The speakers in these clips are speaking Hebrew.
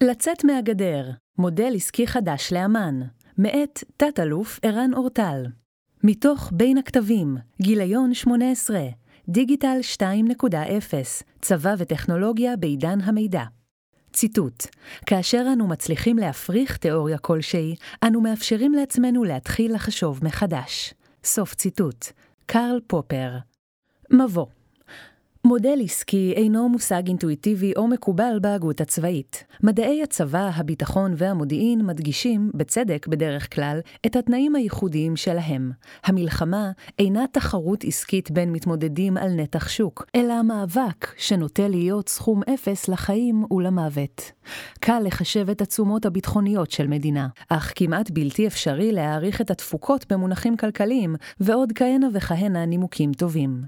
לצאת מהגדר, מודל עסקי חדש לאמן, מאת תת-אלוף ערן אורטל. מתוך בין הכתבים, גיליון 18, דיגיטל 2.0, צבא וטכנולוגיה בעידן המידע. ציטוט: כאשר אנו מצליחים להפריך תיאוריה כלשהי, אנו מאפשרים לעצמנו להתחיל לחשוב מחדש. סוף ציטוט. קרל פופר. מבוא מודל עסקי אינו מושג אינטואיטיבי או מקובל בהגות הצבאית. מדעי הצבא, הביטחון והמודיעין מדגישים, בצדק בדרך כלל, את התנאים הייחודיים שלהם. המלחמה אינה תחרות עסקית בין מתמודדים על נתח שוק, אלא מאבק שנוטה להיות סכום אפס לחיים ולמוות. קל לחשב את התשומות הביטחוניות של מדינה, אך כמעט בלתי אפשרי להעריך את התפוקות במונחים כלכליים, ועוד כהנה וכהנה נימוקים טובים.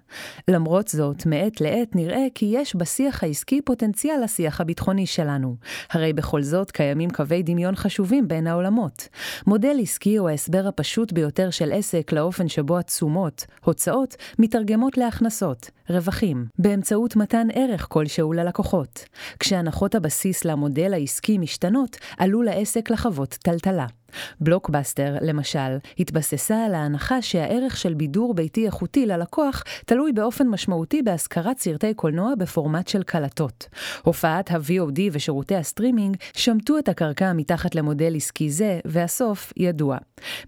למרות זאת, מעת לעת נראה כי יש בשיח העסקי פוטנציאל לשיח הביטחוני שלנו. הרי בכל זאת קיימים קווי דמיון חשובים בין העולמות. מודל עסקי הוא ההסבר הפשוט ביותר של עסק לאופן שבו התשומות, הוצאות, מתרגמות להכנסות, רווחים, באמצעות מתן ערך כלשהו ללקוחות. כשהנחות הבסיס למודל העסקי משתנות, עלול העסק לחוות טלטלה. בלוקבאסטר, למשל, התבססה על ההנחה שהערך של בידור ביתי איכותי ללקוח תלוי באופן משמעותי בהשכרת סרטי קולנוע בפורמט של קלטות. הופעת ה-VOD ושירותי הסטרימינג שמטו את הקרקע מתחת למודל עסקי זה, והסוף ידוע.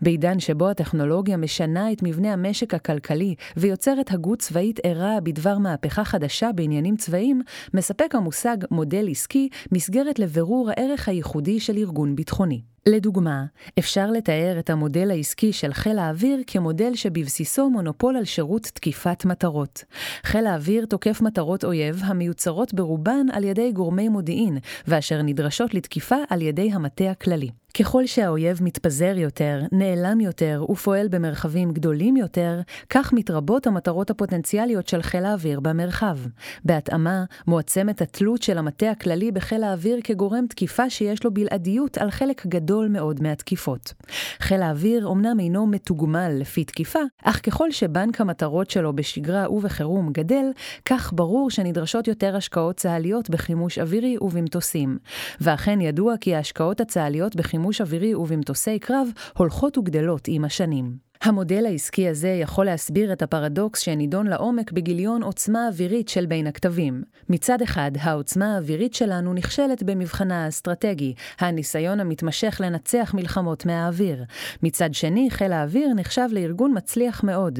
בעידן שבו הטכנולוגיה משנה את מבנה המשק הכלכלי ויוצרת הגות צבאית ערה בדבר מהפכה חדשה בעניינים צבאיים, מספק המושג מודל עסקי מסגרת לבירור הערך הייחודי של ארגון ביטחוני. לדוגמה, אפשר לתאר את המודל העסקי של חיל האוויר כמודל שבבסיסו מונופול על שירות תקיפת מטרות. חיל האוויר תוקף מטרות אויב המיוצרות ברובן על ידי גורמי מודיעין, ואשר נדרשות לתקיפה על ידי המטה הכללי. ככל שהאויב מתפזר יותר, נעלם יותר ופועל במרחבים גדולים יותר, כך מתרבות המטרות הפוטנציאליות של חיל האוויר במרחב. בהתאמה, מועצמת התלות של המטה הכללי בחיל האוויר כגורם תקיפה שיש לו בלעדיות על חלק גדול מאוד מהתקיפות. חיל האוויר אומנם אינו מתוגמל לפי תקיפה, אך ככל שבנק המטרות שלו בשגרה ובחירום גדל, כך ברור שנדרשות יותר השקעות צה"ליות בחימוש אווירי ובמטוסים. ואכן ידוע כי ההשקעות הצה"ליות בחימוש אווירי ובמטוסי קרב הולכות וגדלות עם השנים. המודל העסקי הזה יכול להסביר את הפרדוקס שנידון לעומק בגיליון עוצמה אווירית של בין הכתבים. מצד אחד, העוצמה האווירית שלנו נכשלת במבחנה האסטרטגי, הניסיון המתמשך לנצח מלחמות מהאוויר. מצד שני, חיל האוויר נחשב לארגון מצליח מאוד.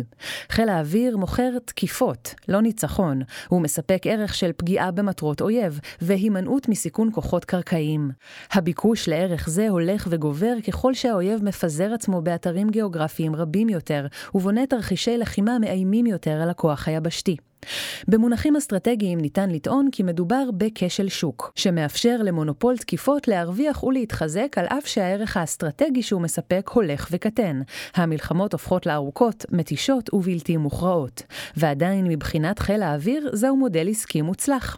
חיל האוויר מוכר תקיפות, לא ניצחון. הוא מספק ערך של פגיעה במטרות אויב, והימנעות מסיכון כוחות קרקעיים. הביקוש לערך זה הולך וגובר ככל שהאויב מפזר עצמו באתרים גיאוגרפיים רבים. רבים יותר, ובונה תרחישי לחימה מאיימים יותר על הכוח היבשתי. במונחים אסטרטגיים ניתן לטעון כי מדובר בכשל שוק, שמאפשר למונופול תקיפות להרוויח ולהתחזק על אף שהערך האסטרטגי שהוא מספק הולך וקטן. המלחמות הופכות לארוכות, מתישות ובלתי מוכרעות. ועדיין מבחינת חיל האוויר זהו מודל עסקי מוצלח.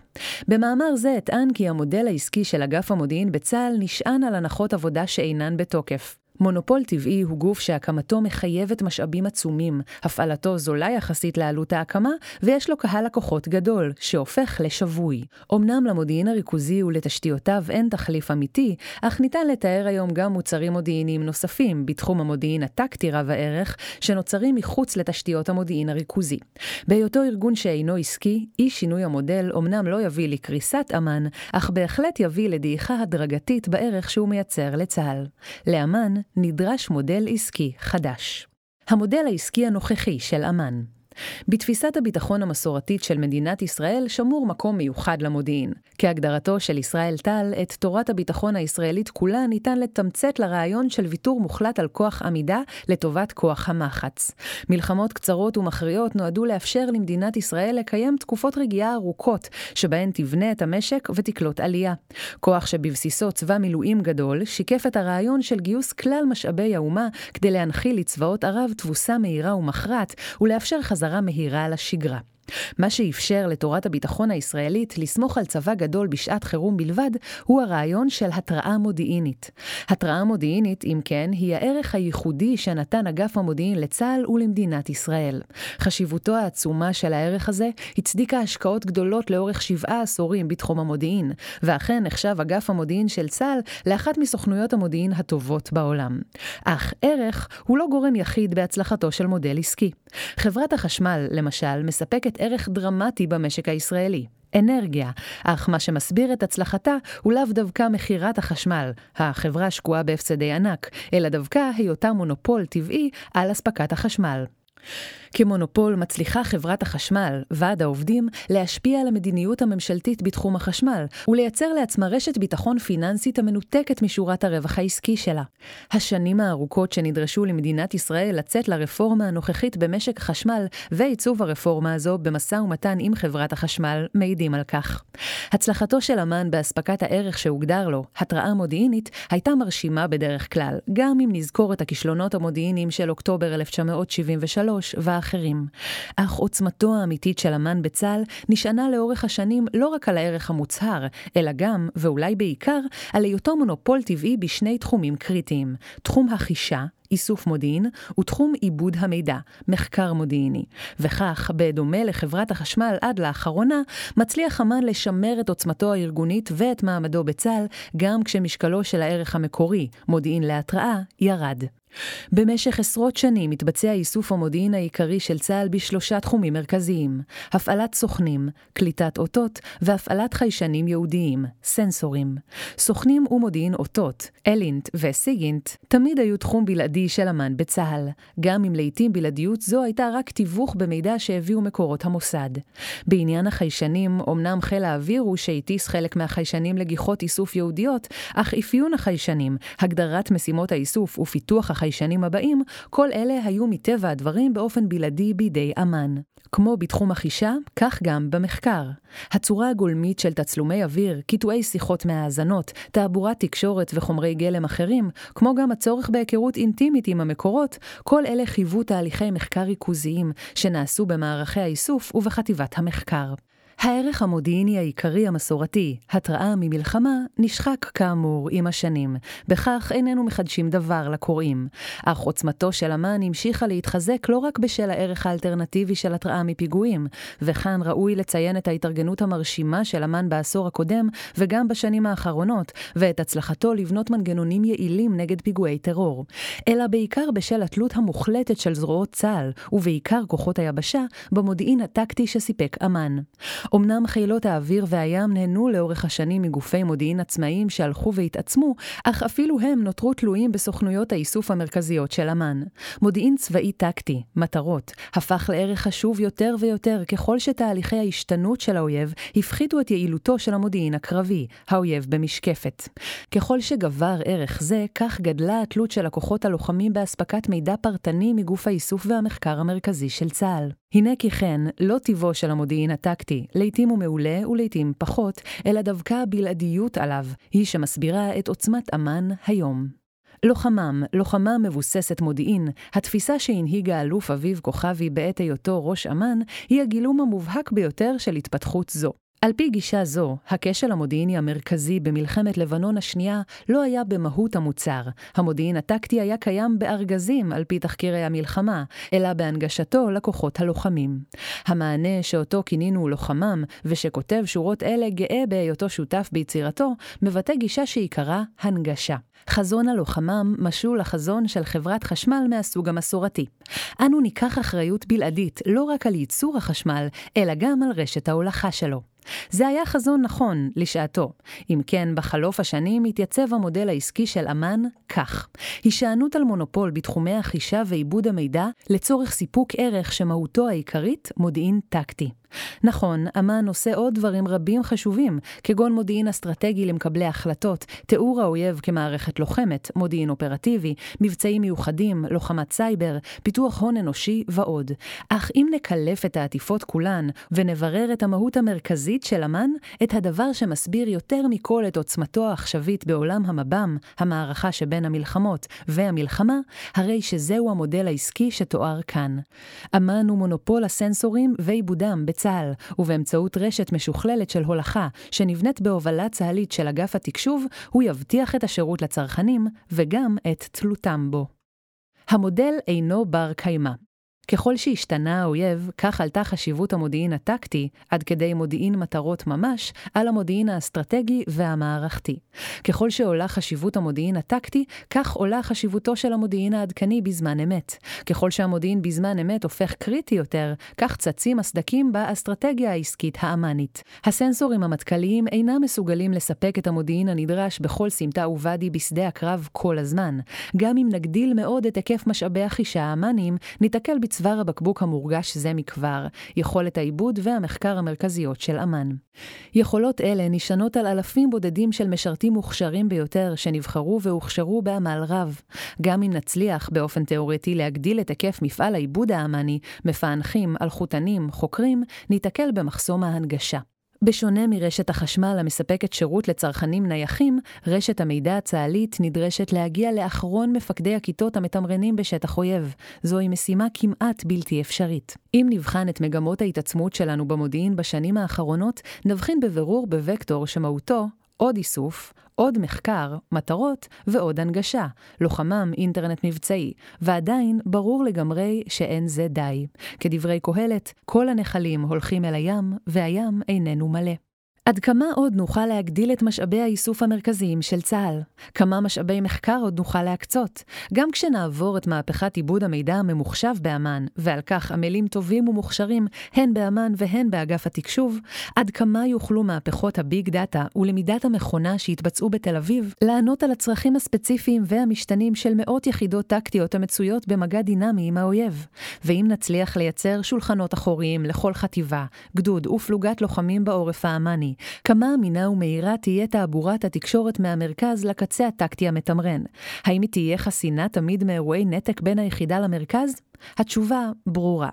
במאמר זה אטען כי המודל העסקי של אגף המודיעין בצה"ל נשען על הנחות עבודה שאינן בתוקף. מונופול טבעי הוא גוף שהקמתו מחייבת משאבים עצומים, הפעלתו זולה יחסית לעלות ההקמה, ויש לו קהל לקוחות גדול, שהופך לשבוי. אמנם למודיעין הריכוזי ולתשתיותיו אין תחליף אמיתי, אך ניתן לתאר היום גם מוצרים מודיעיניים נוספים, בתחום המודיעין הטקטי רב הערך, שנוצרים מחוץ לתשתיות המודיעין הריכוזי. בהיותו ארגון שאינו עסקי, אי שינוי המודל אמנם לא יביא לקריסת אמ"ן, אך בהחלט יביא לדעיכה הדרגתית בערך שהוא מייצר לצה"ל. לאמ"ן נדרש מודל עסקי חדש. המודל העסקי הנוכחי של אמ"ן בתפיסת הביטחון המסורתית של מדינת ישראל שמור מקום מיוחד למודיעין. כהגדרתו של ישראל טל, את תורת הביטחון הישראלית כולה ניתן לתמצת לרעיון של ויתור מוחלט על כוח עמידה לטובת כוח המחץ. מלחמות קצרות ומכריעות נועדו לאפשר למדינת ישראל לקיים תקופות רגיעה ארוכות, שבהן תבנה את המשק ותקלוט עלייה. כוח שבבסיסו צבא מילואים גדול, שיקף את הרעיון של גיוס כלל משאבי האומה כדי להנחיל לצבאות ערב תבוסה מהירה ומכרעת, ולאפשר חזרה מהירה לשגרה. מה שאפשר לתורת הביטחון הישראלית לסמוך על צבא גדול בשעת חירום בלבד, הוא הרעיון של התראה מודיעינית. התראה מודיעינית, אם כן, היא הערך הייחודי שנתן אגף המודיעין לצה"ל ולמדינת ישראל. חשיבותו העצומה של הערך הזה הצדיקה השקעות גדולות לאורך שבעה עשורים בתחום המודיעין, ואכן נחשב אגף המודיעין של צה"ל לאחת מסוכנויות המודיעין הטובות בעולם. אך ערך הוא לא גורם יחיד בהצלחתו של מודל עסקי. חברת החשמל, למשל, מספקת ערך דרמטי במשק הישראלי. אנרגיה, אך מה שמסביר את הצלחתה הוא לאו דווקא מכירת החשמל, החברה שקועה בהפסדי ענק, אלא דווקא היותה מונופול טבעי על אספקת החשמל. כמונופול מצליחה חברת החשמל, ועד העובדים, להשפיע על המדיניות הממשלתית בתחום החשמל, ולייצר לעצמה רשת ביטחון פיננסית המנותקת משורת הרווח העסקי שלה. השנים הארוכות שנדרשו למדינת ישראל לצאת לרפורמה הנוכחית במשק החשמל, ועיצוב הרפורמה הזו במשא ומתן עם חברת החשמל, מעידים על כך. הצלחתו של אמ"ן באספקת הערך שהוגדר לו, התראה מודיעינית, הייתה מרשימה בדרך כלל, גם אם נזכור את הכישלונות המודיעיניים של אוקטובר 1973 ואחרים. אך עוצמתו האמיתית של אמ"ן בצה"ל נשענה לאורך השנים לא רק על הערך המוצהר, אלא גם, ואולי בעיקר, על היותו מונופול טבעי בשני תחומים קריטיים, תחום החישה, איסוף מודיעין, ותחום עיבוד המידע, מחקר מודיעיני. וכך, בדומה לחברת החשמל עד לאחרונה, מצליח אמ"ן לשמר את עוצמתו הארגונית ואת מעמדו בצה"ל, גם כשמשקלו של הערך המקורי, מודיעין להתראה, ירד. במשך עשרות שנים מתבצע איסוף המודיעין העיקרי של צה"ל בשלושה תחומים מרכזיים הפעלת סוכנים, קליטת אותות והפעלת חיישנים ייעודיים, סנסורים. סוכנים ומודיעין אותות, אלינט וסיגינט, תמיד היו תחום בלעדי של אמ"ן בצה"ל, גם אם לעיתים בלעדיות זו הייתה רק תיווך במידע שהביאו מקורות המוסד. בעניין החיישנים, אמנם חיל האוויר הוא שהטיס חלק מהחיישנים לגיחות איסוף ייעודיות, אך אפיון החיישנים, הגדרת משימות האיסוף ופיתוח החיישנים הבאים, כל אלה היו מטבע הדברים באופן בלעדי בידי אמ"ן. כמו בתחום החישה, כך גם במחקר. הצורה הגולמית של תצלומי אוויר, קיטועי שיחות מהאזנות, תעבורת תקשורת וחומרי גלם אחרים, כמו גם הצורך בהיכרות אינטימית עם המקורות, כל אלה חייבו תהליכי מחקר ריכוזיים שנעשו במערכי האיסוף ובחטיבת המחקר. הערך המודיעיני העיקרי המסורתי, התראה ממלחמה, נשחק כאמור עם השנים. בכך איננו מחדשים דבר לקוראים. אך עוצמתו של אמ"ן המשיכה להתחזק לא רק בשל הערך האלטרנטיבי של התראה מפיגועים, וכאן ראוי לציין את ההתארגנות המרשימה של אמ"ן בעשור הקודם, וגם בשנים האחרונות, ואת הצלחתו לבנות מנגנונים יעילים נגד פיגועי טרור. אלא בעיקר בשל התלות המוחלטת של זרועות צה"ל, ובעיקר כוחות היבשה, במודיעין הטקטי שסיפק אמ"ן. אמנם חילות האוויר והים נהנו לאורך השנים מגופי מודיעין עצמאיים שהלכו והתעצמו, אך אפילו הם נותרו תלויים בסוכנויות האיסוף המרכזיות של אמ"ן. מודיעין צבאי טקטי, מטרות, הפך לערך חשוב יותר ויותר ככל שתהליכי ההשתנות של האויב הפחיתו את יעילותו של המודיעין הקרבי, האויב במשקפת. ככל שגבר ערך זה, כך גדלה התלות של הכוחות הלוחמים באספקת מידע פרטני מגוף האיסוף והמחקר המרכזי של צה"ל. הנה כי כן, לא טיבו של המודיעין הטקטי, לעתים הוא מעולה ולעתים פחות, אלא דווקא הבלעדיות עליו, היא שמסבירה את עוצמת אמ"ן היום. לוחמם, לוחמה מבוססת מודיעין, התפיסה שהנהיגה אלוף אביב כוכבי בעת היותו ראש אמ"ן, היא הגילום המובהק ביותר של התפתחות זו. על פי גישה זו, הכשל המודיעיני המרכזי במלחמת לבנון השנייה לא היה במהות המוצר. המודיעין הטקטי היה קיים בארגזים על פי תחקירי המלחמה, אלא בהנגשתו לכוחות הלוחמים. המענה שאותו כינינו לוחמם, ושכותב שורות אלה גאה בהיותו שותף ביצירתו, מבטא גישה שעיקרה הנגשה. חזון הלוחמם משול לחזון של חברת חשמל מהסוג המסורתי. אנו ניקח אחריות בלעדית לא רק על ייצור החשמל, אלא גם על רשת ההולכה שלו. זה היה חזון נכון לשעתו. אם כן, בחלוף השנים התייצב המודל העסקי של אמ"ן כך: הישענות על מונופול בתחומי החישה ועיבוד המידע לצורך סיפוק ערך שמהותו העיקרית מודיעין טקטי. נכון, אמ"ן עושה עוד דברים רבים חשובים, כגון מודיעין אסטרטגי למקבלי החלטות, תיאור האויב כמערכת לוחמת, מודיעין אופרטיבי, מבצעים מיוחדים, לוחמת סייבר, פיתוח הון אנושי ועוד. אך אם נקלף את העטיפות כולן, ונברר את המהות המרכזית של אמ"ן, את הדבר שמסביר יותר מכל את עוצמתו העכשווית בעולם המב"ם, המערכה שבין המלחמות, והמלחמה, הרי שזהו המודל העסקי שתואר כאן. אמ"ן הוא מונופול הסנסורים ועיבודם. צה"ל, ובאמצעות רשת משוכללת של הולכה, שנבנית בהובלה צה"לית של אגף התקשוב, הוא יבטיח את השירות לצרכנים, וגם את תלותם בו. המודל אינו בר קיימא. ככל שהשתנה האויב, כך עלתה חשיבות המודיעין הטקטי, עד כדי מודיעין מטרות ממש, על המודיעין האסטרטגי והמערכתי. ככל שעולה חשיבות המודיעין הטקטי, כך עולה חשיבותו של המודיעין העדכני בזמן אמת. ככל שהמודיעין בזמן אמת הופך קריטי יותר, כך צצים הסדקים באסטרטגיה העסקית האמנית. הסנסורים המטכ"ליים אינם מסוגלים לספק את המודיעין הנדרש בכל סמטה וואדי בשדה הקרב כל הזמן. גם אם נגדיל מאוד את היקף משאבי החישה האמניים, ניתקל צוואר הבקבוק המורגש זה מכבר, יכולת העיבוד והמחקר המרכזיות של אמ"ן. יכולות אלה נשענות על אלפים בודדים של משרתים מוכשרים ביותר שנבחרו והוכשרו בעמל רב. גם אם נצליח באופן תאורטי להגדיל את היקף מפעל העיבוד האמני, מפענחים, אלחוטנים, חוקרים, ניתקל במחסום ההנגשה. בשונה מרשת החשמל המספקת שירות לצרכנים נייחים, רשת המידע הצה"לית נדרשת להגיע לאחרון מפקדי הכיתות המתמרנים בשטח אויב. זוהי משימה כמעט בלתי אפשרית. אם נבחן את מגמות ההתעצמות שלנו במודיעין בשנים האחרונות, נבחין בבירור בווקטור שמהותו עוד איסוף, עוד מחקר, מטרות ועוד הנגשה, לוחמם אינטרנט מבצעי, ועדיין ברור לגמרי שאין זה די. כדברי קהלת, כל הנחלים הולכים אל הים, והים איננו מלא. עד כמה עוד נוכל להגדיל את משאבי האיסוף המרכזיים של צה"ל? כמה משאבי מחקר עוד נוכל להקצות? גם כשנעבור את מהפכת עיבוד המידע הממוחשב באמ"ן, ועל כך עמלים טובים ומוכשרים, הן באמ"ן והן באגף התקשוב, עד כמה יוכלו מהפכות הביג דאטה ולמידת המכונה שהתבצעו בתל אביב, לענות על הצרכים הספציפיים והמשתנים של מאות יחידות טקטיות המצויות במגע דינמי עם האויב? ואם נצליח לייצר שולחנות אחוריים לכל חטיבה, גדוד ופלוגת לוחמים בעורף האמ"ני, כמה אמינה ומהירה תהיה תעבורת התקשורת מהמרכז לקצה הטקטי המתמרן? האם היא תהיה חסינה תמיד מאירועי נתק בין היחידה למרכז? התשובה ברורה.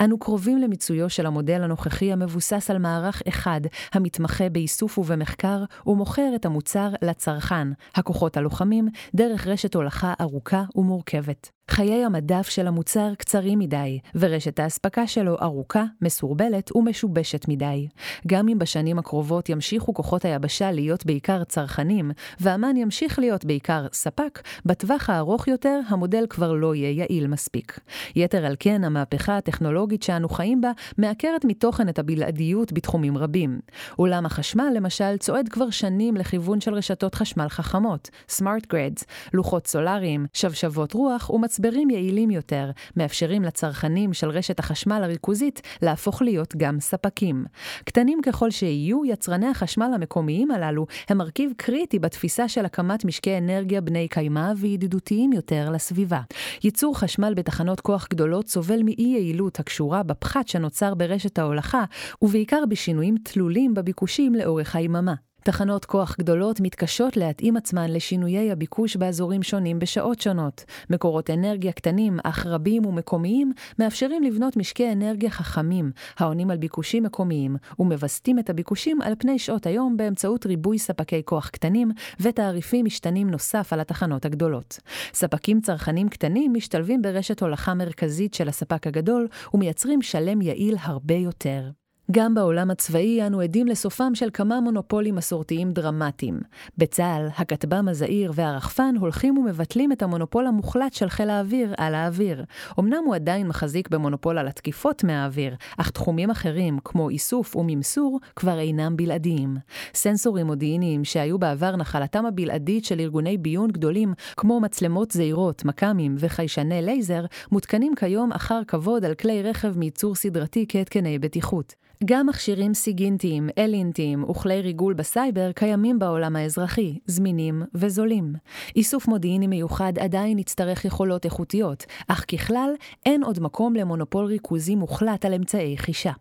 אנו קרובים למיצויו של המודל הנוכחי המבוסס על מערך אחד, המתמחה באיסוף ובמחקר, ומוכר את המוצר לצרכן, הכוחות הלוחמים, דרך רשת הולכה ארוכה ומורכבת. חיי המדף של המוצר קצרים מדי, ורשת האספקה שלו ארוכה, מסורבלת ומשובשת מדי. גם אם בשנים הקרובות ימשיכו כוחות היבשה להיות בעיקר צרכנים, ואמ"ן ימשיך להיות בעיקר ספק, בטווח הארוך יותר המודל כבר לא יהיה יעיל מספיק. יתר על כן, המהפכה הטכנולוגית שאנו חיים בה מעקרת מתוכן את הבלעדיות בתחומים רבים. עולם החשמל, למשל, צועד כבר שנים לכיוון של רשתות חשמל חכמות, smart grids, לוחות סולאריים, שבשבות רוח ומצברים יעילים יותר, מאפשרים לצרכנים של רשת החשמל הריכוזית להפוך להיות גם ספקים. קטנים ככל שיהיו, יצרני החשמל המקומיים הללו הם מרכיב קריטי בתפיסה של הקמת משקי אנרגיה בני קיימא וידידותיים יותר לסביבה. ייצור חשמל בתחנות כוח כוח גדולות סובל מאי-יעילות הקשורה בפחת שנוצר ברשת ההולכה, ובעיקר בשינויים תלולים בביקושים לאורך היממה. תחנות כוח גדולות מתקשות להתאים עצמן לשינויי הביקוש באזורים שונים בשעות שונות. מקורות אנרגיה קטנים, אך רבים ומקומיים, מאפשרים לבנות משקי אנרגיה חכמים, העונים על ביקושים מקומיים, ומווסתים את הביקושים על פני שעות היום באמצעות ריבוי ספקי כוח קטנים ותעריפים משתנים נוסף על התחנות הגדולות. ספקים צרכנים קטנים משתלבים ברשת הולכה מרכזית של הספק הגדול, ומייצרים שלם יעיל הרבה יותר. גם בעולם הצבאי אנו עדים לסופם של כמה מונופולים מסורתיים דרמטיים. בצה"ל, הכטב"ם הזעיר והרחפן הולכים ומבטלים את המונופול המוחלט של חיל האוויר על האוויר. אמנם הוא עדיין מחזיק במונופול על התקיפות מהאוויר, אך תחומים אחרים, כמו איסוף וממסור, כבר אינם בלעדיים. סנסורים מודיעיניים שהיו בעבר נחלתם הבלעדית של ארגוני ביון גדולים, כמו מצלמות זעירות, מכ"מים וחיישני לייזר, מותקנים כיום אחר כבוד על כלי רכב מייצור סדרתי כהתקני בטיחות. גם מכשירים סיגינטיים, אלינטיים וכלי ריגול בסייבר קיימים בעולם האזרחי, זמינים וזולים. איסוף מודיעיני מיוחד עדיין יצטרך יכולות איכותיות, אך ככלל אין עוד מקום למונופול ריכוזי מוחלט על אמצעי חישה.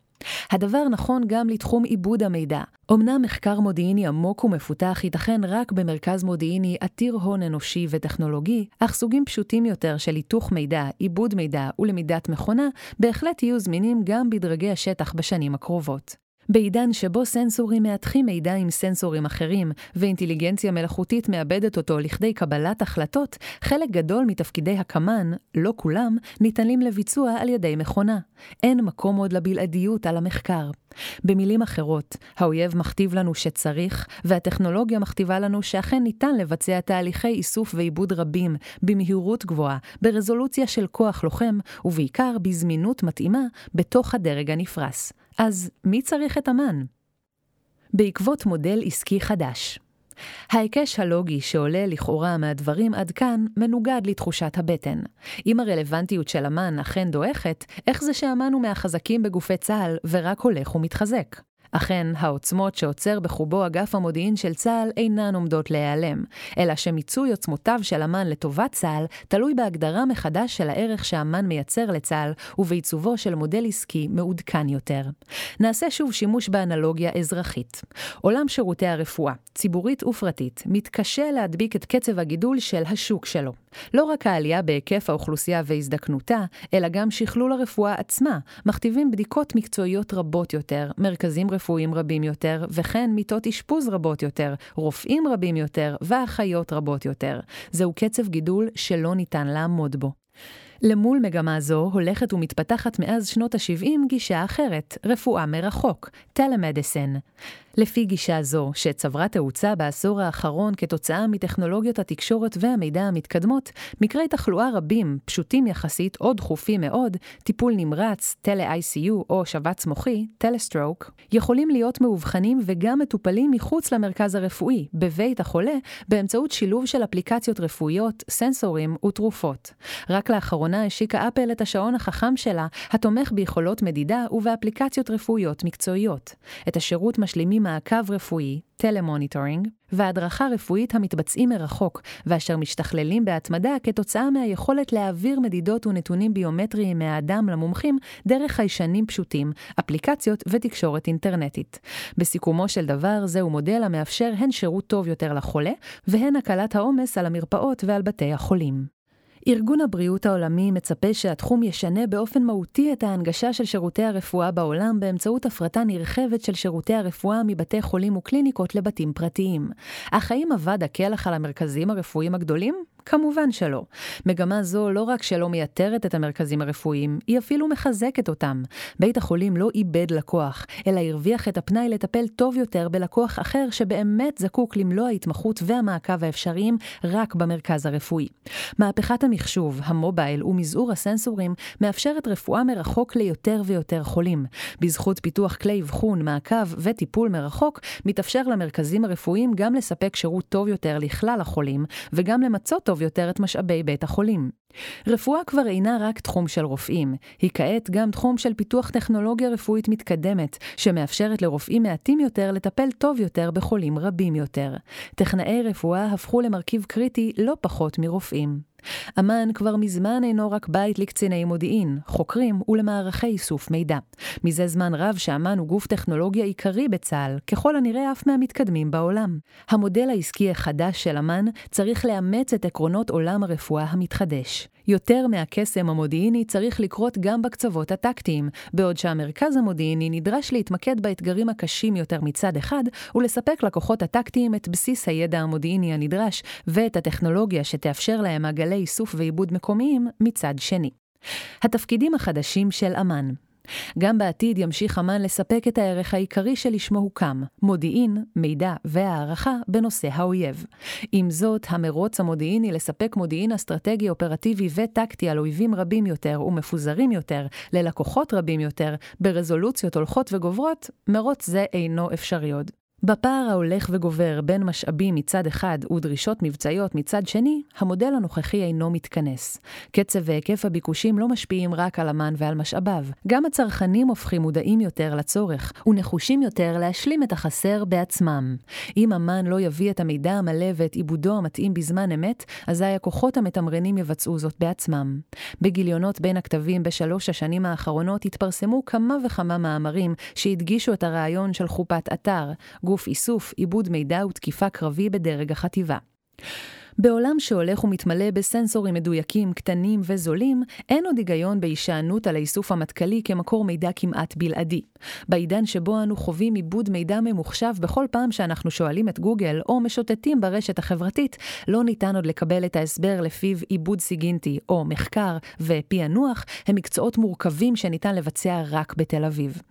הדבר נכון גם לתחום עיבוד המידע. אמנם מחקר מודיעיני עמוק ומפותח ייתכן רק במרכז מודיעיני עתיר הון אנושי וטכנולוגי, אך סוגים פשוטים יותר של היתוך מידע, עיבוד מידע ולמידת מכונה, בהחלט יהיו זמינים גם בדרגי השטח בשנים הקרובות. בעידן שבו סנסורים מאתחים מידע עם סנסורים אחרים, ואינטליגנציה מלאכותית מאבדת אותו לכדי קבלת החלטות, חלק גדול מתפקידי הקמ"ן, לא כולם, ניתנים לביצוע על ידי מכונה. אין מקום עוד לבלעדיות על המחקר. במילים אחרות, האויב מכתיב לנו שצריך, והטכנולוגיה מכתיבה לנו שאכן ניתן לבצע תהליכי איסוף ועיבוד רבים, במהירות גבוהה, ברזולוציה של כוח לוחם, ובעיקר בזמינות מתאימה, בתוך הדרג הנפרס. אז מי צריך את אמ"ן? בעקבות מודל עסקי חדש. ההיקש הלוגי שעולה לכאורה מהדברים עד כאן מנוגד לתחושת הבטן. אם הרלוונטיות של אמ"ן אכן דועכת, איך זה שאמ"ן הוא מהחזקים בגופי צה"ל ורק הולך ומתחזק? אכן, העוצמות שעוצר בחובו אגף המודיעין של צה"ל אינן עומדות להיעלם, אלא שמיצוי עוצמותיו של אמ"ן לטובת צה"ל תלוי בהגדרה מחדש של הערך שאמ"ן מייצר לצה"ל ובעיצובו של מודל עסקי מעודכן יותר. נעשה שוב שימוש באנלוגיה אזרחית. עולם שירותי הרפואה, ציבורית ופרטית, מתקשה להדביק את קצב הגידול של השוק שלו. לא רק העלייה בהיקף האוכלוסייה והזדקנותה, אלא גם שכלול הרפואה עצמה, מכתיבים בדיקות מקצועיות רבות יותר, מרכזים רפואיים רבים יותר, וכן מיטות אשפוז רבות יותר, רופאים רבים יותר ואחיות רבות יותר. זהו קצב גידול שלא ניתן לעמוד בו. למול מגמה זו הולכת ומתפתחת מאז שנות ה-70 גישה אחרת, רפואה מרחוק, טלמדיסן. לפי גישה זו, שצברה תאוצה בעשור האחרון כתוצאה מטכנולוגיות התקשורת והמידע המתקדמות, מקרי תחלואה רבים, פשוטים יחסית או דחופים מאוד, טיפול נמרץ, tele-ICU או שבץ מוחי, telestroke, יכולים להיות מאובחנים וגם מטופלים מחוץ למרכז הרפואי, בבית החולה, באמצעות שילוב של אפליקציות רפואיות, סנסורים ותרופות. רק לאחרונה השיקה אפל את השעון החכם שלה, התומך ביכולות מדידה ובאפליקציות רפואיות מקצועיות. את השירות משלימים מעקב רפואי, telemonitoring, והדרכה רפואית המתבצעים מרחוק, ואשר משתכללים בהתמדה כתוצאה מהיכולת להעביר מדידות ונתונים ביומטריים מהאדם למומחים דרך חיישנים פשוטים, אפליקציות ותקשורת אינטרנטית. בסיכומו של דבר, זהו מודל המאפשר הן שירות טוב יותר לחולה, והן הקלת העומס על המרפאות ועל בתי החולים. ארגון הבריאות העולמי מצפה שהתחום ישנה באופן מהותי את ההנגשה של שירותי הרפואה בעולם באמצעות הפרטה נרחבת של שירותי הרפואה מבתי חולים וקליניקות לבתים פרטיים. אך האם אבד הקלח על המרכזים הרפואיים הגדולים? כמובן שלא. מגמה זו לא רק שלא מייתרת את המרכזים הרפואיים, היא אפילו מחזקת אותם. בית החולים לא איבד לקוח, אלא הרוויח את הפנאי לטפל טוב יותר בלקוח אחר שבאמת זקוק למלוא ההתמחות והמעקב האפשריים רק במרכז הרפואי. מהפכת המחשוב, המובייל ומזעור הסנסורים מאפשרת רפואה מרחוק ליותר ויותר חולים. בזכות פיתוח כלי אבחון, מעקב וטיפול מרחוק, מתאפשר למרכזים הרפואיים גם לספק שירות טוב יותר לכלל החולים, וגם למצות טוב טוב יותר את משאבי בית החולים. רפואה כבר אינה רק תחום של רופאים, היא כעת גם תחום של פיתוח טכנולוגיה רפואית מתקדמת, שמאפשרת לרופאים מעטים יותר לטפל טוב יותר בחולים רבים יותר. טכנאי רפואה הפכו למרכיב קריטי לא פחות מרופאים. אמ"ן כבר מזמן אינו רק בית לקציני מודיעין, חוקרים ולמערכי איסוף מידע. מזה זמן רב שאמ"ן הוא גוף טכנולוגיה עיקרי בצה"ל, ככל הנראה אף מהמתקדמים בעולם. המודל העסקי החדש של אמ"ן צריך לאמץ את עקרונות עולם הרפואה המתחדש. יותר מהקסם המודיעיני צריך לקרות גם בקצוות הטקטיים, בעוד שהמרכז המודיעיני נדרש להתמקד באתגרים הקשים יותר מצד אחד, ולספק לכוחות הטקטיים את בסיס הידע המודיעיני הנדרש, ואת הטכנולוגיה שתאפשר להם מעגלי איסוף ועיבוד מקומיים מצד שני. התפקידים החדשים של אמ"ן גם בעתיד ימשיך אמ"ן לספק את הערך העיקרי שלשמו הוקם, מודיעין, מידע והערכה בנושא האויב. עם זאת, המרוץ המודיעיני לספק מודיעין אסטרטגי אופרטיבי וטקטי על אויבים רבים יותר ומפוזרים יותר, ללקוחות רבים יותר, ברזולוציות הולכות וגוברות, מרוץ זה אינו אפשרי עוד. בפער ההולך וגובר בין משאבים מצד אחד ודרישות מבצעיות מצד שני, המודל הנוכחי אינו מתכנס. קצב והיקף הביקושים לא משפיעים רק על המן ועל משאביו, גם הצרכנים הופכים מודעים יותר לצורך, ונחושים יותר להשלים את החסר בעצמם. אם המן לא יביא את המידע המלא ואת עיבודו המתאים בזמן אמת, אזי הכוחות המתמרנים יבצעו זאת בעצמם. בגיליונות בין הכתבים בשלוש השנים האחרונות התפרסמו כמה וכמה מאמרים שהדגישו את הרעיון של חופת אתר, גוף איסוף, עיבוד מידע ותקיפה קרבי בדרג החטיבה. בעולם שהולך ומתמלא בסנסורים מדויקים, קטנים וזולים, אין עוד היגיון בהישענות על האיסוף המטכ"לי כמקור מידע כמעט בלעדי. בעידן שבו אנו חווים עיבוד מידע ממוחשב בכל פעם שאנחנו שואלים את גוגל או משוטטים ברשת החברתית, לא ניתן עוד לקבל את ההסבר לפיו עיבוד סיגינטי או מחקר ופענוח הם מקצועות מורכבים שניתן לבצע רק בתל אביב.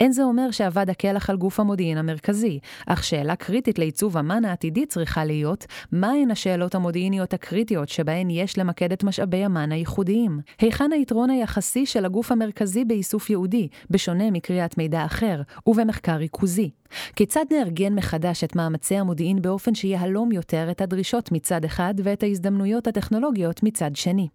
אין זה אומר שאבד הקלח על גוף המודיעין המרכזי, אך שאלה קריטית לעיצוב אמן העתידי צריכה להיות, מהן השאלות המודיעיניות הקריטיות שבהן יש למקד את משאבי אמ"ן הייחודיים. היכן היתרון היחסי של הגוף המרכזי באיסוף ייעודי, בשונה מקריאת מידע אחר, ובמחקר ריכוזי? כיצד נארגן מחדש את מאמצי המודיעין באופן שיהלום יותר את הדרישות מצד אחד ואת ההזדמנויות הטכנולוגיות מצד שני?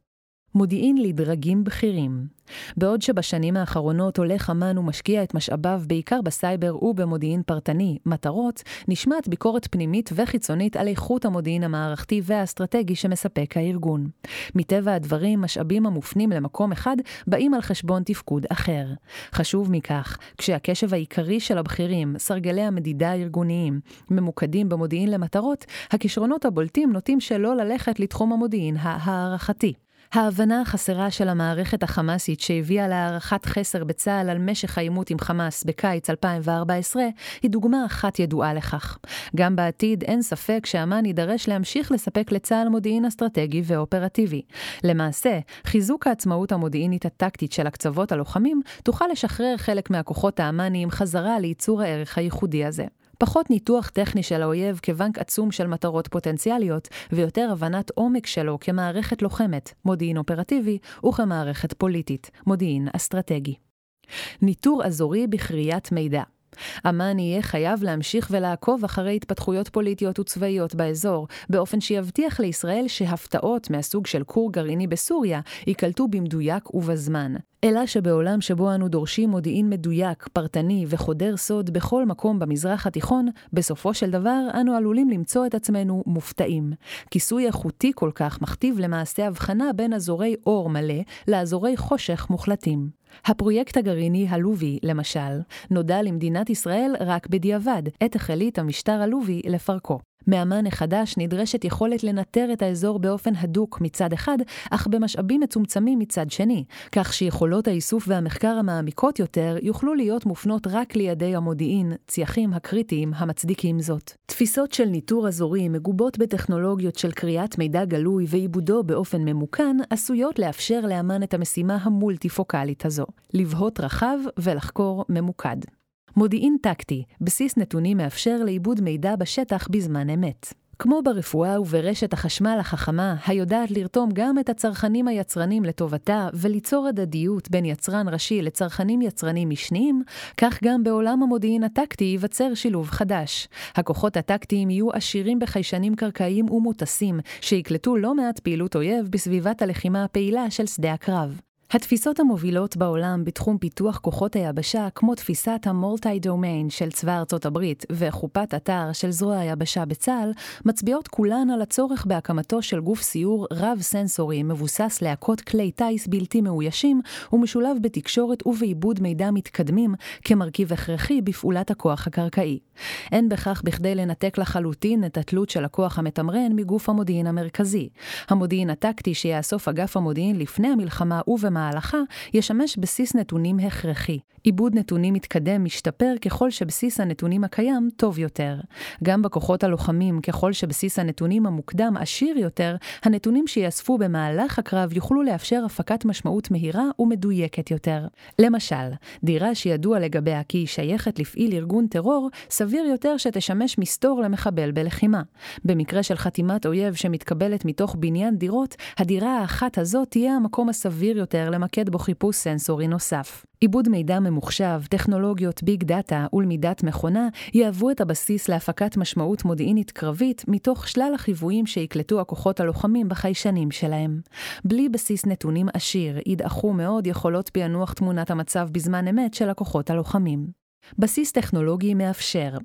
מודיעין לדרגים בכירים. בעוד שבשנים האחרונות הולך אמ"ן ומשקיע את משאביו בעיקר בסייבר ובמודיעין פרטני, מטרות, נשמעת ביקורת פנימית וחיצונית על איכות המודיעין המערכתי והאסטרטגי שמספק הארגון. מטבע הדברים, משאבים המופנים למקום אחד באים על חשבון תפקוד אחר. חשוב מכך, כשהקשב העיקרי של הבכירים, סרגלי המדידה הארגוניים, ממוקדים במודיעין למטרות, הכישרונות הבולטים נוטים שלא ללכת לתחום המודיעין הערכתי. ההבנה החסרה של המערכת החמאסית שהביאה להערכת חסר בצה"ל על משך העימות עם חמאס בקיץ 2014 היא דוגמה אחת ידועה לכך. גם בעתיד אין ספק שאמ"ן יידרש להמשיך לספק לצה"ל מודיעין אסטרטגי ואופרטיבי. למעשה, חיזוק העצמאות המודיעינית הטקטית של הקצוות הלוחמים תוכל לשחרר חלק מהכוחות האמ"ניים חזרה לייצור הערך הייחודי הזה. פחות ניתוח טכני של האויב כבנק עצום של מטרות פוטנציאליות, ויותר הבנת עומק שלו כמערכת לוחמת, מודיעין אופרטיבי, וכמערכת פוליטית, מודיעין אסטרטגי. ניטור אזורי בכריית מידע אמ"ן יהיה חייב להמשיך ולעקוב אחרי התפתחויות פוליטיות וצבאיות באזור, באופן שיבטיח לישראל שהפתעות מהסוג של כור גרעיני בסוריה ייקלטו במדויק ובזמן. אלא שבעולם שבו אנו דורשים מודיעין מדויק, פרטני וחודר סוד בכל מקום במזרח התיכון, בסופו של דבר אנו עלולים למצוא את עצמנו מופתעים. כיסוי איכותי כל כך מכתיב למעשה הבחנה בין אזורי אור מלא לאזורי חושך מוחלטים. הפרויקט הגרעיני הלובי, למשל, נודע למדינת ישראל רק בדיעבד, עת החליט המשטר הלובי לפרקו. מאמן החדש נדרשת יכולת לנטר את האזור באופן הדוק מצד אחד, אך במשאבים מצומצמים מצד שני, כך שיכולות האיסוף והמחקר המעמיקות יותר יוכלו להיות מופנות רק לידי המודיעין, צייחים הקריטיים המצדיקים זאת. תפיסות של ניטור אזורי מגובות בטכנולוגיות של קריאת מידע גלוי ועיבודו באופן ממוכן, עשויות לאפשר לאמן את המשימה המולטיפוקלית הזו, לבהות רחב ולחקור ממוקד. מודיעין טקטי, בסיס נתונים מאפשר לעיבוד מידע בשטח בזמן אמת. כמו ברפואה וברשת החשמל החכמה, היודעת לרתום גם את הצרכנים היצרנים לטובתה וליצור הדדיות בין יצרן ראשי לצרכנים יצרנים משניים, כך גם בעולם המודיעין הטקטי ייווצר שילוב חדש. הכוחות הטקטיים יהיו עשירים בחיישנים קרקעיים ומוטסים, שיקלטו לא מעט פעילות אויב בסביבת הלחימה הפעילה של שדה הקרב. התפיסות המובילות בעולם בתחום פיתוח כוחות היבשה, כמו תפיסת המולטי-דומיין של צבא ארצות הברית וחופת אתר של זרוע היבשה בצה"ל, מצביעות כולן על הצורך בהקמתו של גוף סיור רב-סנסורי מבוסס להקות כלי טיס בלתי מאוישים ומשולב בתקשורת ובעיבוד מידע מתקדמים כמרכיב הכרחי בפעולת הכוח הקרקעי. אין בכך בכדי לנתק לחלוטין את התלות של הכוח המתמרן מגוף המודיעין המרכזי. המודיעין הטקטי שיאסוף אגף המודיעין לפני המלחמה ובמהלכה במהלכה ישמש בסיס נתונים הכרחי. עיבוד נתונים מתקדם משתפר ככל שבסיס הנתונים הקיים טוב יותר. גם בכוחות הלוחמים, ככל שבסיס הנתונים המוקדם עשיר יותר, הנתונים שיאספו במהלך הקרב יוכלו לאפשר הפקת משמעות מהירה ומדויקת יותר. למשל, דירה שידוע לגביה כי היא שייכת לפעיל ארגון טרור, סביר יותר שתשמש מסתור למחבל בלחימה. במקרה של חתימת אויב שמתקבלת מתוך בניין דירות, הדירה האחת הזאת תהיה המקום הסביר יותר למקד בו חיפוש סנסורי נוסף. עיבוד מידע ממוחשב, טכנולוגיות ביג דאטה ולמידת מכונה יהוו את הבסיס להפקת משמעות מודיעינית קרבית מתוך שלל החיוויים שיקלטו הכוחות הלוחמים בחיישנים שלהם. בלי בסיס נתונים עשיר, ידעכו מאוד יכולות פענוח תמונת המצב בזמן אמת של הכוחות הלוחמים. בסיס טכנולוגי מאפשר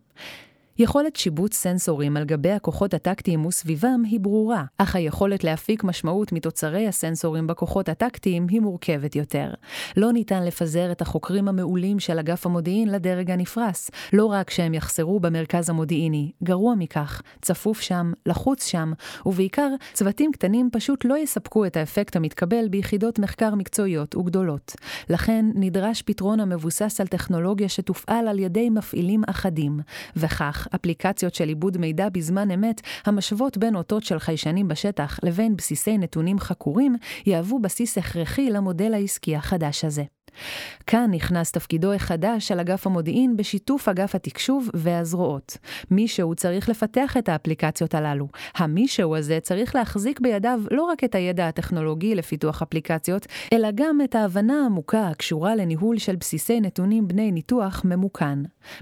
יכולת שיבוץ סנסורים על גבי הכוחות הטקטיים וסביבם היא ברורה, אך היכולת להפיק משמעות מתוצרי הסנסורים בכוחות הטקטיים היא מורכבת יותר. לא ניתן לפזר את החוקרים המעולים של אגף המודיעין לדרג הנפרס, לא רק שהם יחסרו במרכז המודיעיני, גרוע מכך, צפוף שם, לחוץ שם, ובעיקר, צוותים קטנים פשוט לא יספקו את האפקט המתקבל ביחידות מחקר מקצועיות וגדולות. לכן נדרש פתרון המבוסס על טכנולוגיה שתופעל על ידי מפעילים אחדים, וכך אפליקציות של עיבוד מידע בזמן אמת המשוות בין אותות של חיישנים בשטח לבין בסיסי נתונים חקורים, יהוו בסיס הכרחי למודל העסקי החדש הזה. כאן נכנס תפקידו החדש של אגף המודיעין בשיתוף אגף התקשוב והזרועות. מישהו צריך לפתח את האפליקציות הללו. המישהו הזה צריך להחזיק בידיו לא רק את הידע הטכנולוגי לפיתוח אפליקציות, אלא גם את ההבנה העמוקה הקשורה לניהול של בסיסי נתונים בני ניתוח ממוכן.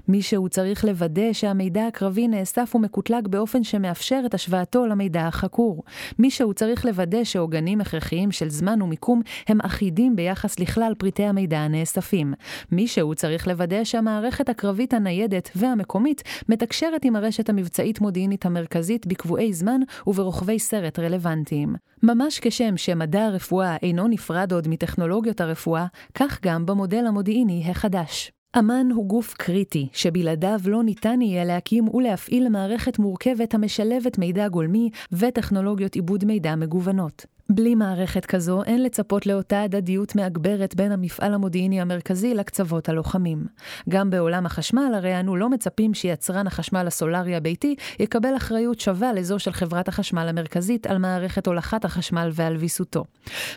מישהו צריך לוודא שהמידע הקרבי נאסף ומקוטלג באופן שמאפשר את השוואתו למידע החקור. מישהו צריך לוודא שעוגנים הכרחיים של זמן ומיקום הם אחידים ביחס לכלל פריטי המידע המידע הנאספים. מישהו צריך לוודא שהמערכת הקרבית הניידת והמקומית מתקשרת עם הרשת המבצעית מודיעינית המרכזית בקבועי זמן וברוכבי סרט רלוונטיים. ממש כשם שמדע הרפואה אינו נפרד עוד מטכנולוגיות הרפואה, כך גם במודל המודיעיני החדש. אמ"ן הוא גוף קריטי, שבלעדיו לא ניתן יהיה להקים ולהפעיל מערכת מורכבת המשלבת מידע גולמי וטכנולוגיות עיבוד מידע מגוונות. בלי מערכת כזו אין לצפות לאותה הדדיות מאגברת בין המפעל המודיעיני המרכזי לקצוות הלוחמים. גם בעולם החשמל הרי אנו לא מצפים שיצרן החשמל הסולארי הביתי יקבל אחריות שווה לזו של חברת החשמל המרכזית על מערכת הולכת החשמל ועל ויסותו.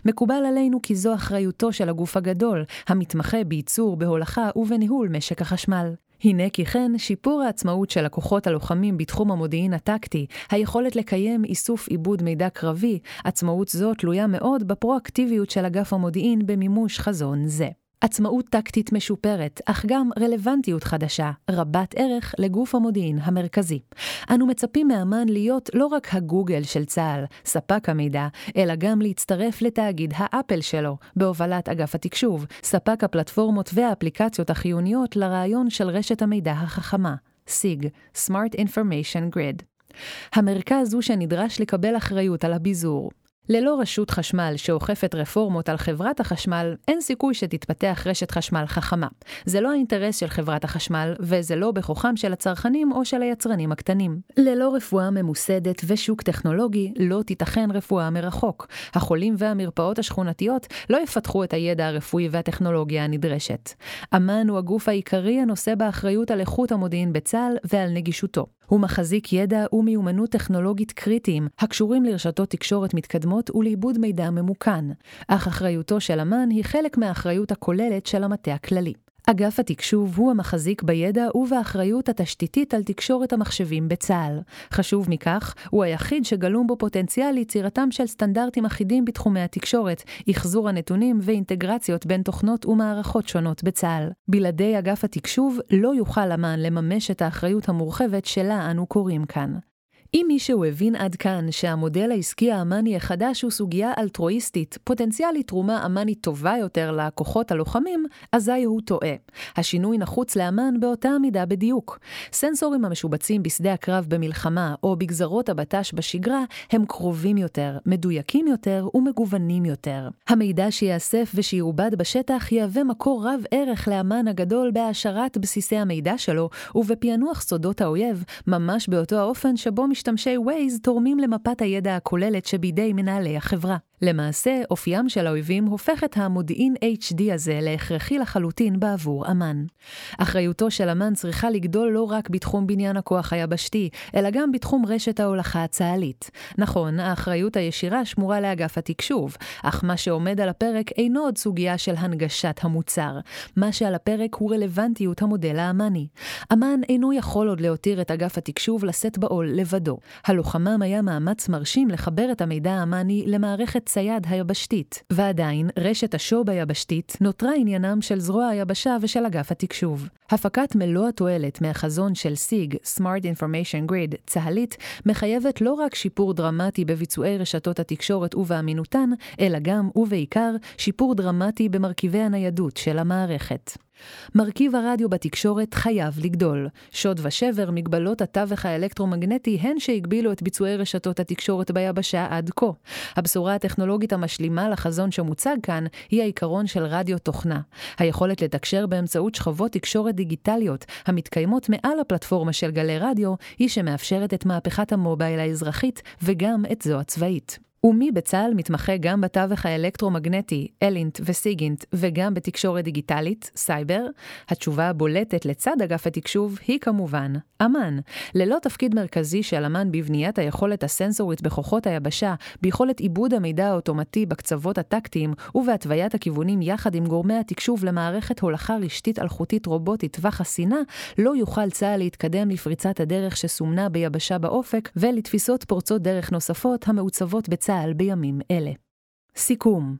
מקובל עלינו כי זו אחריותו של הגוף הגדול, המתמחה בייצור, בהולכה ובניהול משק החשמל. הנה כי כן, שיפור העצמאות של הכוחות הלוחמים בתחום המודיעין הטקטי, היכולת לקיים איסוף עיבוד מידע קרבי, עצמאות זו תלויה מאוד בפרואקטיביות של אגף המודיעין במימוש חזון זה. עצמאות טקטית משופרת, אך גם רלוונטיות חדשה, רבת ערך לגוף המודיעין המרכזי. אנו מצפים מאמ"ן להיות לא רק הגוגל של צה"ל, ספק המידע, אלא גם להצטרף לתאגיד האפל שלו, בהובלת אגף התקשוב, ספק הפלטפורמות והאפליקציות החיוניות לרעיון של רשת המידע החכמה, SIG, Smart Information Grid. המרכז הוא שנדרש לקבל אחריות על הביזור, ללא רשות חשמל שאוכפת רפורמות על חברת החשמל, אין סיכוי שתתפתח רשת חשמל חכמה. זה לא האינטרס של חברת החשמל, וזה לא בכוחם של הצרכנים או של היצרנים הקטנים. ללא רפואה ממוסדת ושוק טכנולוגי, לא תיתכן רפואה מרחוק. החולים והמרפאות השכונתיות לא יפתחו את הידע הרפואי והטכנולוגיה הנדרשת. אמ"ן הוא הגוף העיקרי הנושא באחריות על איכות המודיעין בצה"ל ועל נגישותו. הוא מחזיק ידע ומיומנות טכנולוגית קריטיים, הקשורים לרשתות תקשורת מתקדמות ולעיבוד מידע ממוכן, אך אחריותו של אמ"ן היא חלק מהאחריות הכוללת של המטה הכללי. אגף התקשוב הוא המחזיק בידע ובאחריות התשתיתית על תקשורת המחשבים בצה"ל. חשוב מכך, הוא היחיד שגלום בו פוטנציאל ליצירתם של סטנדרטים אחידים בתחומי התקשורת, אחזור הנתונים ואינטגרציות בין תוכנות ומערכות שונות בצה"ל. בלעדי אגף התקשוב לא יוכל אמ"ן לממש את האחריות המורחבת שלה אנו קוראים כאן. אם מישהו הבין עד כאן שהמודל העסקי האמני החדש הוא סוגיה אלטרואיסטית, פוטנציאלית תרומה אמנית טובה יותר לכוחות הלוחמים, אזי הוא טועה. השינוי נחוץ לאמן באותה המידה בדיוק. סנסורים המשובצים בשדה הקרב במלחמה או בגזרות הבט"ש בשגרה הם קרובים יותר, מדויקים יותר ומגוונים יותר. המידע שייאסף ושיעובד בשטח יהווה מקור רב ערך לאמן הגדול בהעשרת בסיסי המידע שלו ובפענוח סודות האויב, ממש באותו האופן שבו משתמשי Waze תורמים למפת הידע הכוללת שבידי מנהלי החברה. למעשה, אופיים של האויבים הופך את המודיעין HD הזה להכרחי לחלוטין בעבור אמ"ן. אחריותו של אמ"ן צריכה לגדול לא רק בתחום בניין הכוח היבשתי, אלא גם בתחום רשת ההולכה הצה"לית. נכון, האחריות הישירה שמורה לאגף התקשוב, אך מה שעומד על הפרק אינו עוד סוגיה של הנגשת המוצר. מה שעל הפרק הוא רלוונטיות המודל האמ"ני. אמ"ן אינו יכול עוד להותיר את אגף התקשוב לשאת בעול לבדו. הלוחמם היה מאמץ מרשים לחבר את המידע האמ"ני למערכת צייד היבשתית, ועדיין רשת השוב היבשתית נותרה עניינם של זרוע היבשה ושל אגף התקשוב. הפקת מלוא התועלת מהחזון של סיג, Smart Information Grid, צה"לית, מחייבת לא רק שיפור דרמטי בביצועי רשתות התקשורת ובאמינותן, אלא גם, ובעיקר, שיפור דרמטי במרכיבי הניידות של המערכת. מרכיב הרדיו בתקשורת חייב לגדול. שוד ושבר, מגבלות התווך האלקטרומגנטי הן שהגבילו את ביצועי רשתות התקשורת ביבשה עד כה. הבשורה הטכנולוגית המשלימה לחזון שמוצג כאן היא העיקרון של רדיו תוכנה. היכולת לתקשר באמצעות שכבות תקשורת דיגיטליות המתקיימות מעל הפלטפורמה של גלי רדיו, היא שמאפשרת את מהפכת המובייל האזרחית וגם את זו הצבאית. ומי בצה"ל מתמחה גם בתווך האלקטרומגנטי, אלינט וסיגינט, וגם בתקשורת דיגיטלית, סייבר? התשובה הבולטת לצד אגף התקשוב היא כמובן אמ"ן. ללא תפקיד מרכזי של אמ"ן בבניית היכולת הסנסורית בכוחות היבשה, ביכולת עיבוד המידע האוטומטי בקצוות הטקטיים ובהתוויית הכיוונים יחד עם גורמי התקשוב למערכת הולכה רשתית אלחוטית רובוטית טווח השנאה, לא יוכל צה"ל להתקדם לפריצת הדרך שסומנה ביבשה באופק ולתפיסות פורצות דרך נוספות המעוצבות בצה"ל. צה"ל בימים אלה. סיכום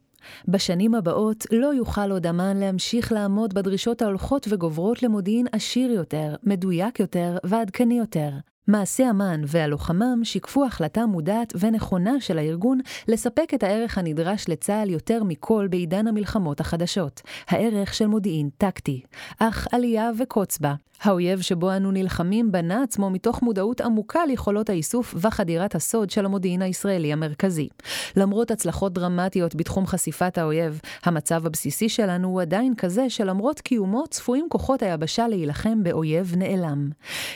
בשנים הבאות לא יוכל עוד אמ"ן להמשיך לעמוד בדרישות ההולכות וגוברות למודיעין עשיר יותר, מדויק יותר ועדכני יותר. מעשי אמ"ן והלוחמם שיקפו החלטה מודעת ונכונה של הארגון לספק את הערך הנדרש לצה"ל יותר מכל בעידן המלחמות החדשות, הערך של מודיעין טקטי. אך עלייה וקוץ בה, האויב שבו אנו נלחמים בנה עצמו מתוך מודעות עמוקה ליכולות האיסוף וחדירת הסוד של המודיעין הישראלי המרכזי. למרות הצלחות דרמטיות בתחום חשיפת האויב, המצב הבסיסי שלנו הוא עדיין כזה שלמרות קיומו צפויים כוחות היבשה להילחם באויב נעלם.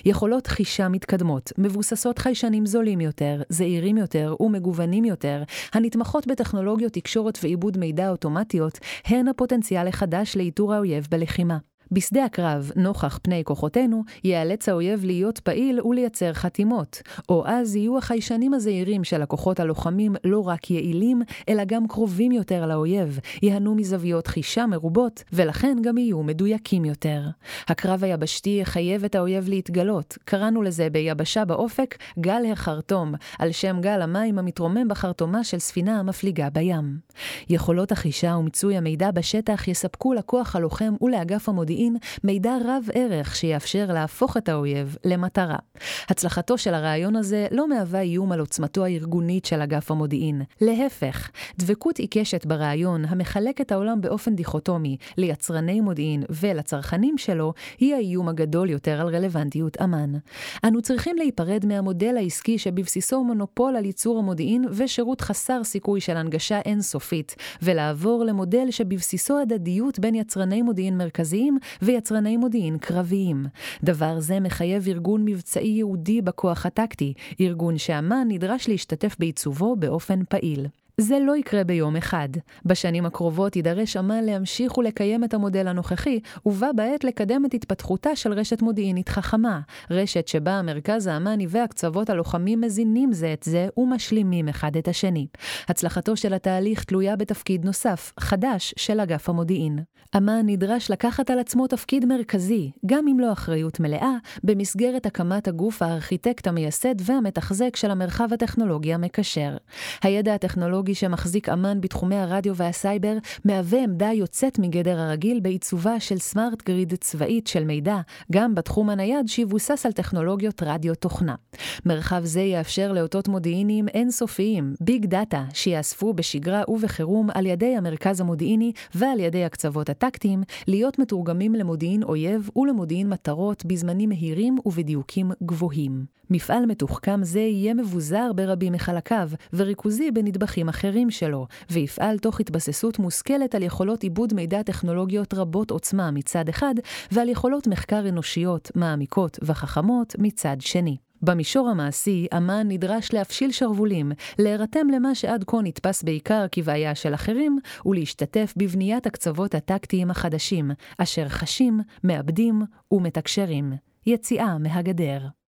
יכולות חישה מתקדמות, מבוססות חיישנים זולים יותר, זעירים יותר ומגוונים יותר, הנתמכות בטכנולוגיות תקשורת ועיבוד מידע אוטומטיות, הן הפוטנציאל החדש לאיתור האויב בלחימה. בשדה הקרב, נוכח פני כוחותינו, ייאלץ האויב להיות פעיל ולייצר חתימות, או אז יהיו החיישנים הזעירים של הכוחות הלוחמים לא רק יעילים, אלא גם קרובים יותר לאויב, ייהנו מזוויות חישה מרובות, ולכן גם יהיו מדויקים יותר. הקרב היבשתי יחייב את האויב להתגלות, קראנו לזה ביבשה באופק גל החרטום, על שם גל המים המתרומם בחרטומה של ספינה המפליגה בים. יכולות החישה ומיצוי המידע בשטח יספקו לכוח הלוחם ולאגף המודיעין מודיעין מידע רב ערך שיאפשר להפוך את האויב למטרה. הצלחתו של הרעיון הזה לא מהווה איום על עוצמתו הארגונית של אגף המודיעין. להפך, דבקות עיקשת ברעיון המחלק את העולם באופן דיכוטומי ליצרני מודיעין ולצרכנים שלו, היא האיום הגדול יותר על רלוונטיות אמ"ן. אנו צריכים להיפרד מהמודל העסקי שבבסיסו מונופול על ייצור המודיעין ושירות חסר סיכוי של הנגשה אינסופית, ולעבור למודל שבבסיסו הדדיות בין יצרני מודיעין מרכזיים ויצרני מודיעין קרביים. דבר זה מחייב ארגון מבצעי ייעודי בכוח הטקטי, ארגון שאמ"ן נדרש להשתתף בעיצובו באופן פעיל. זה לא יקרה ביום אחד. בשנים הקרובות יידרש אמ"ן להמשיך ולקיים את המודל הנוכחי, ובה בעת לקדם את התפתחותה של רשת מודיעינית חכמה, רשת שבה המרכז האמ"ני והקצוות הלוחמים מזינים זה את זה ומשלימים אחד את השני. הצלחתו של התהליך תלויה בתפקיד נוסף, חדש, של אגף המודיעין. אמ"ן נדרש לקחת על עצמו תפקיד מרכזי, גם אם לא אחריות מלאה, במסגרת הקמת הגוף הארכיטקט המייסד והמתחזק של המרחב הטכנולוגי המקשר. הידע הטכנולוגי הטכנולוגי שמחזיק אמ"ן בתחומי הרדיו והסייבר, מהווה עמדה יוצאת מגדר הרגיל בעיצובה של smart grid צבאית של מידע, גם בתחום הנייד שיבוסס על טכנולוגיות רדיו תוכנה. מרחב זה יאפשר לאותות מודיעיניים אינסופיים, big data, שיאספו בשגרה ובחירום על ידי המרכז המודיעיני ועל ידי הקצוות הטקטיים, להיות מתורגמים למודיעין אויב ולמודיעין מטרות בזמנים מהירים ובדיוקים גבוהים. מפעל מתוחכם זה יהיה מבוזר ברבים מחלקיו, וריכוזי בנדבכים אחרים שלו, ויפעל תוך התבססות מושכלת על יכולות עיבוד מידע טכנולוגיות רבות עוצמה מצד אחד, ועל יכולות מחקר אנושיות, מעמיקות וחכמות מצד שני. במישור המעשי, אמ"ן נדרש להפשיל שרוולים, להירתם למה שעד כה נתפס בעיקר כבעיה של אחרים, ולהשתתף בבניית הקצוות הטקטיים החדשים, אשר חשים, מאבדים ומתקשרים. יציאה מהגדר.